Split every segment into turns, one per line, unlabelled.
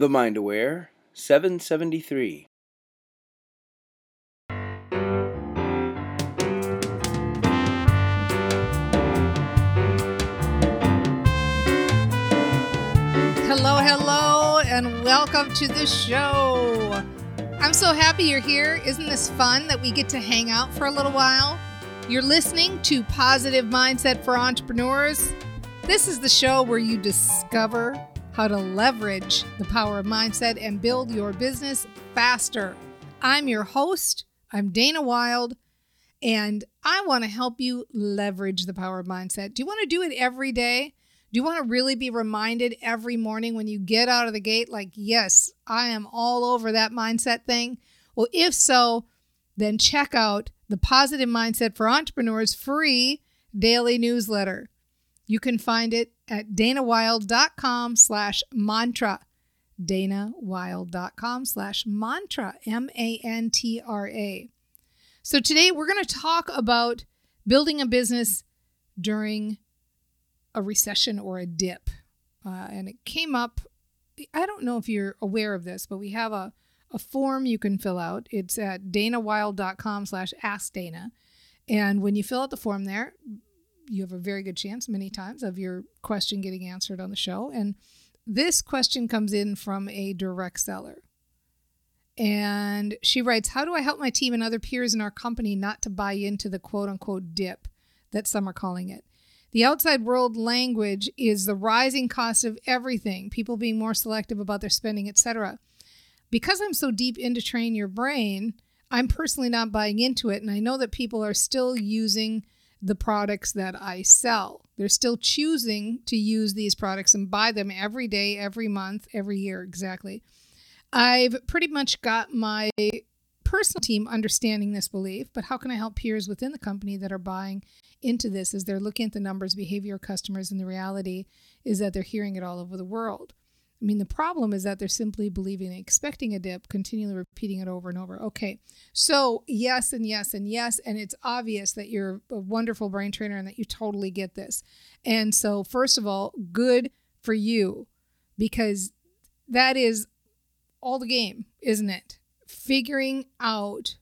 The Mind Aware 773.
Hello, hello, and welcome to the show. I'm so happy you're here. Isn't this fun that we get to hang out for a little while? You're listening to Positive Mindset for Entrepreneurs. This is the show where you discover how to leverage the power of mindset and build your business faster. I'm your host. I'm Dana Wilde, and I want to help you leverage the power of mindset. Do you want to do it every day? Do you want to really be reminded every morning when you get out of the gate, like, yes, I am all over that mindset thing? Well, if so, then check out the Positive Mindset for Entrepreneurs free daily newsletter. You can find it at danawilde.com slash mantra. danawilde.com slash mantra, M A N T R A. So today we're going to talk about building a business during a recession or a dip. Uh, and it came up, I don't know if you're aware of this, but we have a, a form you can fill out. It's at danawilde.com slash askdana. And when you fill out the form there, you have a very good chance many times of your question getting answered on the show. And this question comes in from a direct seller. And she writes, How do I help my team and other peers in our company not to buy into the quote unquote dip that some are calling it? The outside world language is the rising cost of everything, people being more selective about their spending, etc. Because I'm so deep into train your brain, I'm personally not buying into it. And I know that people are still using the products that I sell. They're still choosing to use these products and buy them every day, every month, every year, exactly. I've pretty much got my personal team understanding this belief, but how can I help peers within the company that are buying into this as they're looking at the numbers, behavior customers, and the reality is that they're hearing it all over the world? I mean, the problem is that they're simply believing and expecting a dip, continually repeating it over and over. Okay, so yes, and yes, and yes. And it's obvious that you're a wonderful brain trainer and that you totally get this. And so, first of all, good for you because that is all the game, isn't it? Figuring out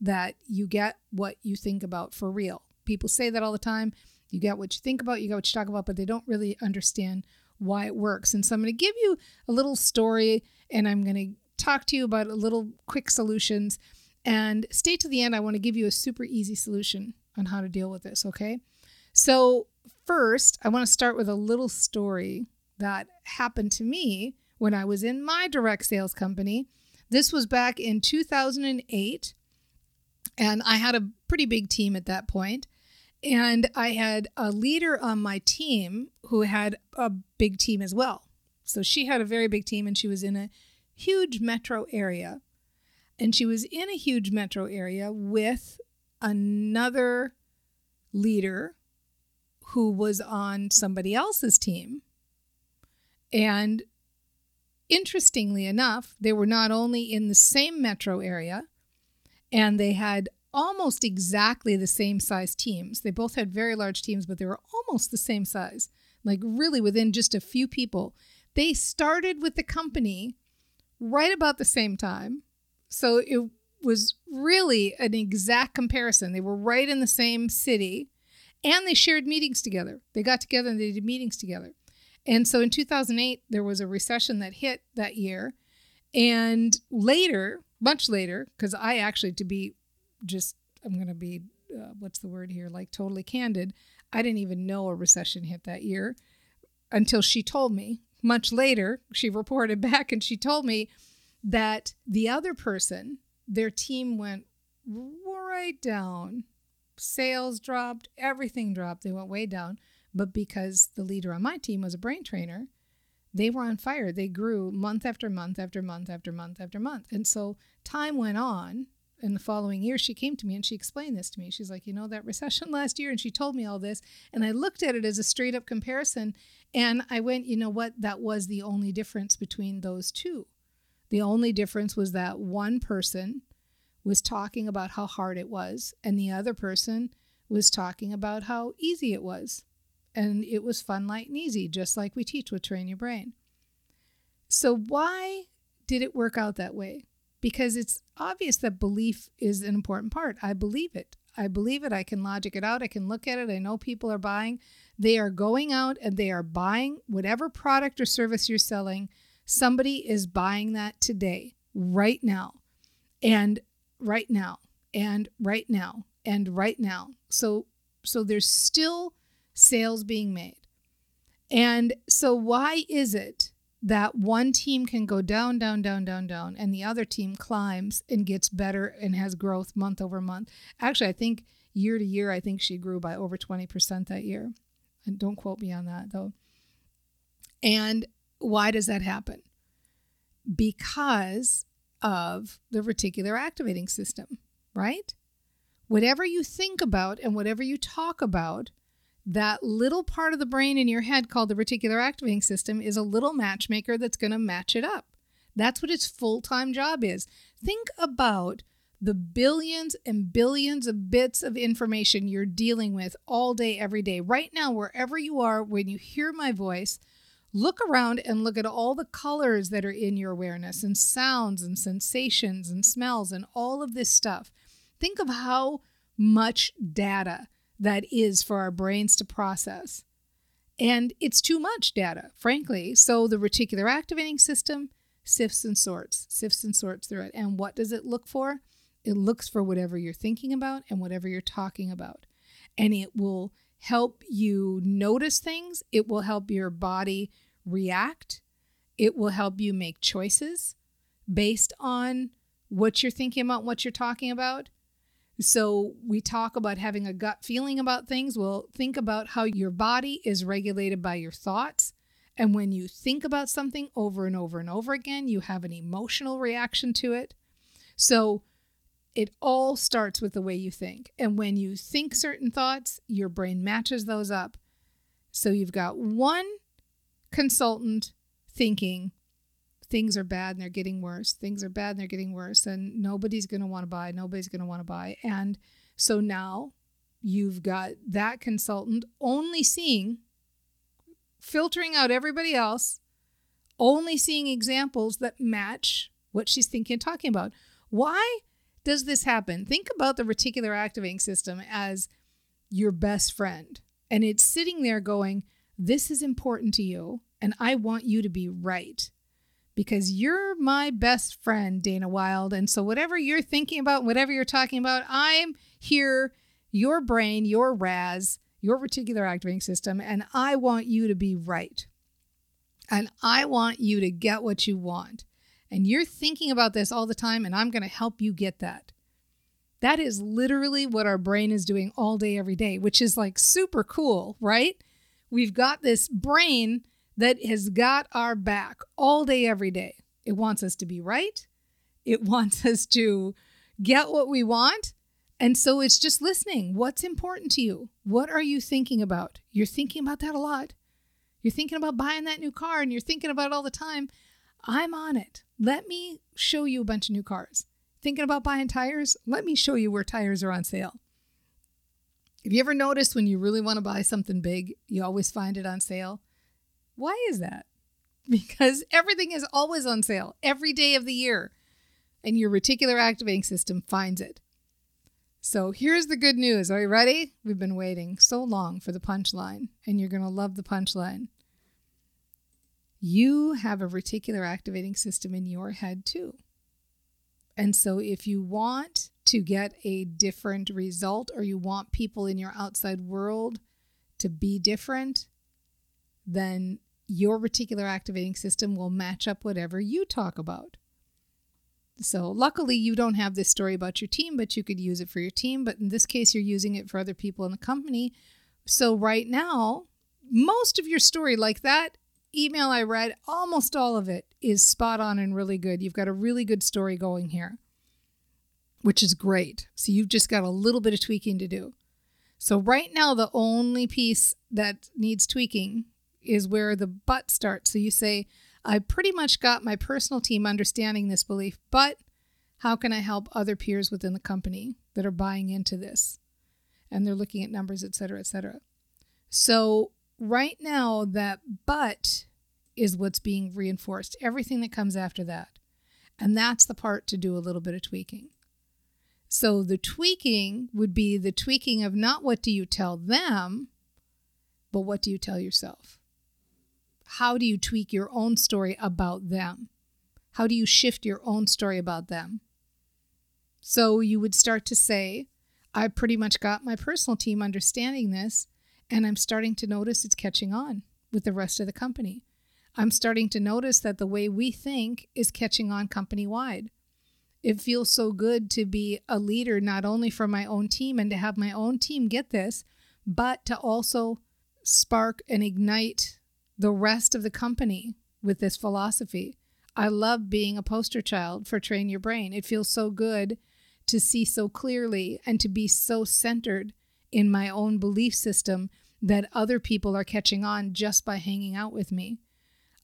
that you get what you think about for real. People say that all the time. You get what you think about, you get what you talk about, but they don't really understand why it works. And so I'm going to give you a little story and I'm going to talk to you about a little quick solutions. And stay to the end. I want to give you a super easy solution on how to deal with this, okay? So, first, I want to start with a little story that happened to me when I was in my direct sales company. This was back in 2008, and I had a pretty big team at that point. And I had a leader on my team who had a big team as well. So she had a very big team and she was in a huge metro area. And she was in a huge metro area with another leader who was on somebody else's team. And interestingly enough, they were not only in the same metro area and they had almost exactly the same size teams. They both had very large teams, but they were almost the same size, like really within just a few people. They started with the company right about the same time. So it was really an exact comparison. They were right in the same city and they shared meetings together. They got together and they did meetings together. And so in 2008, there was a recession that hit that year. And later, much later, because I actually, to be just I'm going to be uh, what's the word here like totally candid. I didn't even know a recession hit that year until she told me. Much later, she reported back and she told me that the other person, their team went right down. Sales dropped, everything dropped. They went way down. But because the leader on my team was a brain trainer, they were on fire. They grew month after month after month after month after month. And so time went on in the following year, she came to me and she explained this to me. She's like, you know, that recession last year, and she told me all this. And I looked at it as a straight up comparison. And I went, you know what? That was the only difference between those two. The only difference was that one person was talking about how hard it was, and the other person was talking about how easy it was. And it was fun, light, and easy, just like we teach with Train Your Brain. So, why did it work out that way? Because it's obvious that belief is an important part. I believe it. I believe it. I can logic it out. I can look at it. I know people are buying. They are going out and they are buying whatever product or service you're selling. Somebody is buying that today, right now, and right now, and right now, and right now. So, so there's still sales being made. And so, why is it that one team can go down, down, down, down, down, and the other team climbs and gets better and has growth month over month? Actually, I think year to year, I think she grew by over 20% that year. And don't quote me on that though. And why does that happen? Because of the reticular activating system, right? Whatever you think about and whatever you talk about that little part of the brain in your head called the reticular activating system is a little matchmaker that's going to match it up. That's what its full time job is. Think about the billions and billions of bits of information you're dealing with all day, every day. Right now, wherever you are, when you hear my voice, look around and look at all the colors that are in your awareness and sounds and sensations and smells and all of this stuff. Think of how much data that is for our brains to process. And it's too much data, frankly. So the reticular activating system sifts and sorts, sifts and sorts through it. And what does it look for? It looks for whatever you're thinking about and whatever you're talking about. And it will help you notice things, it will help your body react, it will help you make choices based on what you're thinking about, what you're talking about. So we talk about having a gut feeling about things. Well, think about how your body is regulated by your thoughts. And when you think about something over and over and over again, you have an emotional reaction to it. So it all starts with the way you think. And when you think certain thoughts, your brain matches those up. So you've got one consultant thinking things are bad and they're getting worse. Things are bad and they're getting worse, and nobody's going to want to buy. Nobody's going to want to buy. And so now you've got that consultant only seeing, filtering out everybody else, only seeing examples that match what she's thinking and talking about. Why does this happen? Think about the reticular activating system as your best friend, and it's sitting there going, This is important to you, and I want you to be right because you're my best friend, Dana Wilde. And so, whatever you're thinking about, whatever you're talking about, I'm here, your brain, your RAS, your reticular activating system, and I want you to be right. And I want you to get what you want. And you're thinking about this all the time, and I'm going to help you get that. That is literally what our brain is doing all day, every day, which is like super cool, right? We've got this brain that has got our back all day, every day. It wants us to be right. It wants us to get what we want. And so it's just listening. What's important to you? What are you thinking about? You're thinking about that a lot. You're thinking about buying that new car and you're thinking about it all the time. I'm on it. Let me show you a bunch of new cars. Thinking about buying tires? Let me show you where tires are on sale. Have you ever noticed when you really want to buy something big, you always find it on sale? Why is that? Because everything is always on sale every day of the year, and your reticular activating system finds it. So here's the good news. Are you ready? We've been waiting so long for the punchline, and you're going to love the punchline. You have a reticular activating system in your head too. And so if you want to get a different result or you want people in your outside world to be different, then your reticular activating system will match up whatever you talk about. So, luckily, you don't have this story about your team, but you could use it for your team. But in this case, you're using it for other people in the company. So, right now, most of your story, like that email I read, almost all of it is spot on and really good. You've got a really good story going here, which is great. So, you've just got a little bit of tweaking to do. So, right now, the only piece that needs tweaking is where the but starts. So you say, I pretty much got my personal team understanding this belief, but how can I help other peers within the company that are buying into this? And they're looking at numbers, et cetera, et cetera. So right now, that but is what's being reinforced. Everything that comes after that. And that's the part to do a little bit of tweaking. So the tweaking would be the tweaking of not what do you tell them, but what do you tell yourself? How do you tweak your own story about them? How do you shift your own story about them? So you would start to say, I pretty much got my personal team understanding this, and I'm starting to notice it's catching on with the rest of the company. I'm starting to notice that the way we think is catching on company wide. It feels so good to be a leader, not only for my own team and to have my own team get this, but to also spark and ignite the rest of the company with this philosophy. I love being a poster child for Train Your Brain. It feels so good to see so clearly and to be so centered in my own belief system that other people are catching on just by hanging out with me.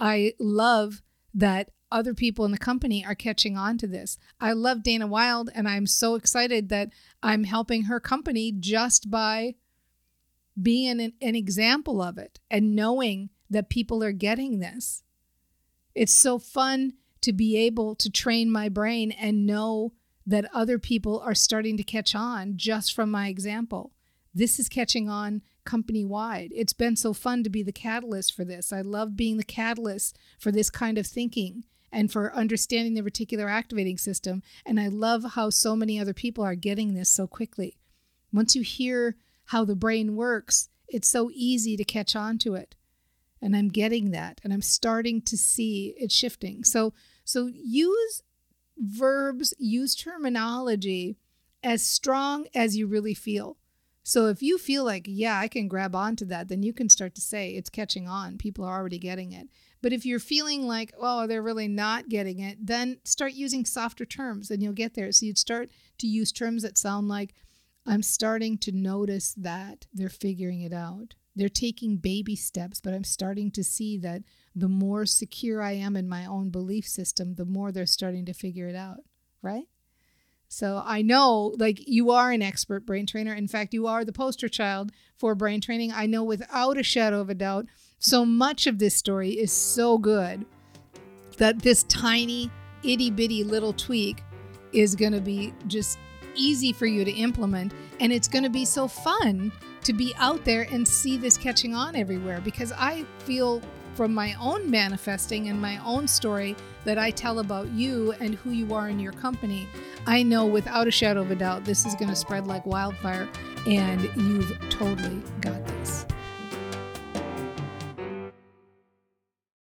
I love that other people in the company are catching on to this. I love Dana Wilde and I'm so excited that I'm helping her company just by being an, an example of it and knowing that people are getting this. It's so fun to be able to train my brain and know that other people are starting to catch on just from my example. This is catching on company wide. It's been so fun to be the catalyst for this. I love being the catalyst for this kind of thinking and for understanding the reticular activating system. And I love how so many other people are getting this so quickly. Once you hear how the brain works, it's so easy to catch on to it. And I'm getting that and I'm starting to see it shifting. So so use verbs, use terminology as strong as you really feel. So if you feel like, yeah, I can grab onto that, then you can start to say it's catching on. People are already getting it. But if you're feeling like, oh, they're really not getting it, then start using softer terms and you'll get there. So you'd start to use terms that sound like, I'm starting to notice that they're figuring it out. They're taking baby steps, but I'm starting to see that the more secure I am in my own belief system, the more they're starting to figure it out, right? So I know like you are an expert brain trainer. In fact, you are the poster child for brain training. I know without a shadow of a doubt. So much of this story is so good that this tiny, itty bitty little tweak is going to be just easy for you to implement. And it's going to be so fun to be out there and see this catching on everywhere because I feel from my own manifesting and my own story that I tell about you and who you are in your company, I know without a shadow of a doubt this is going to spread like wildfire and you've totally got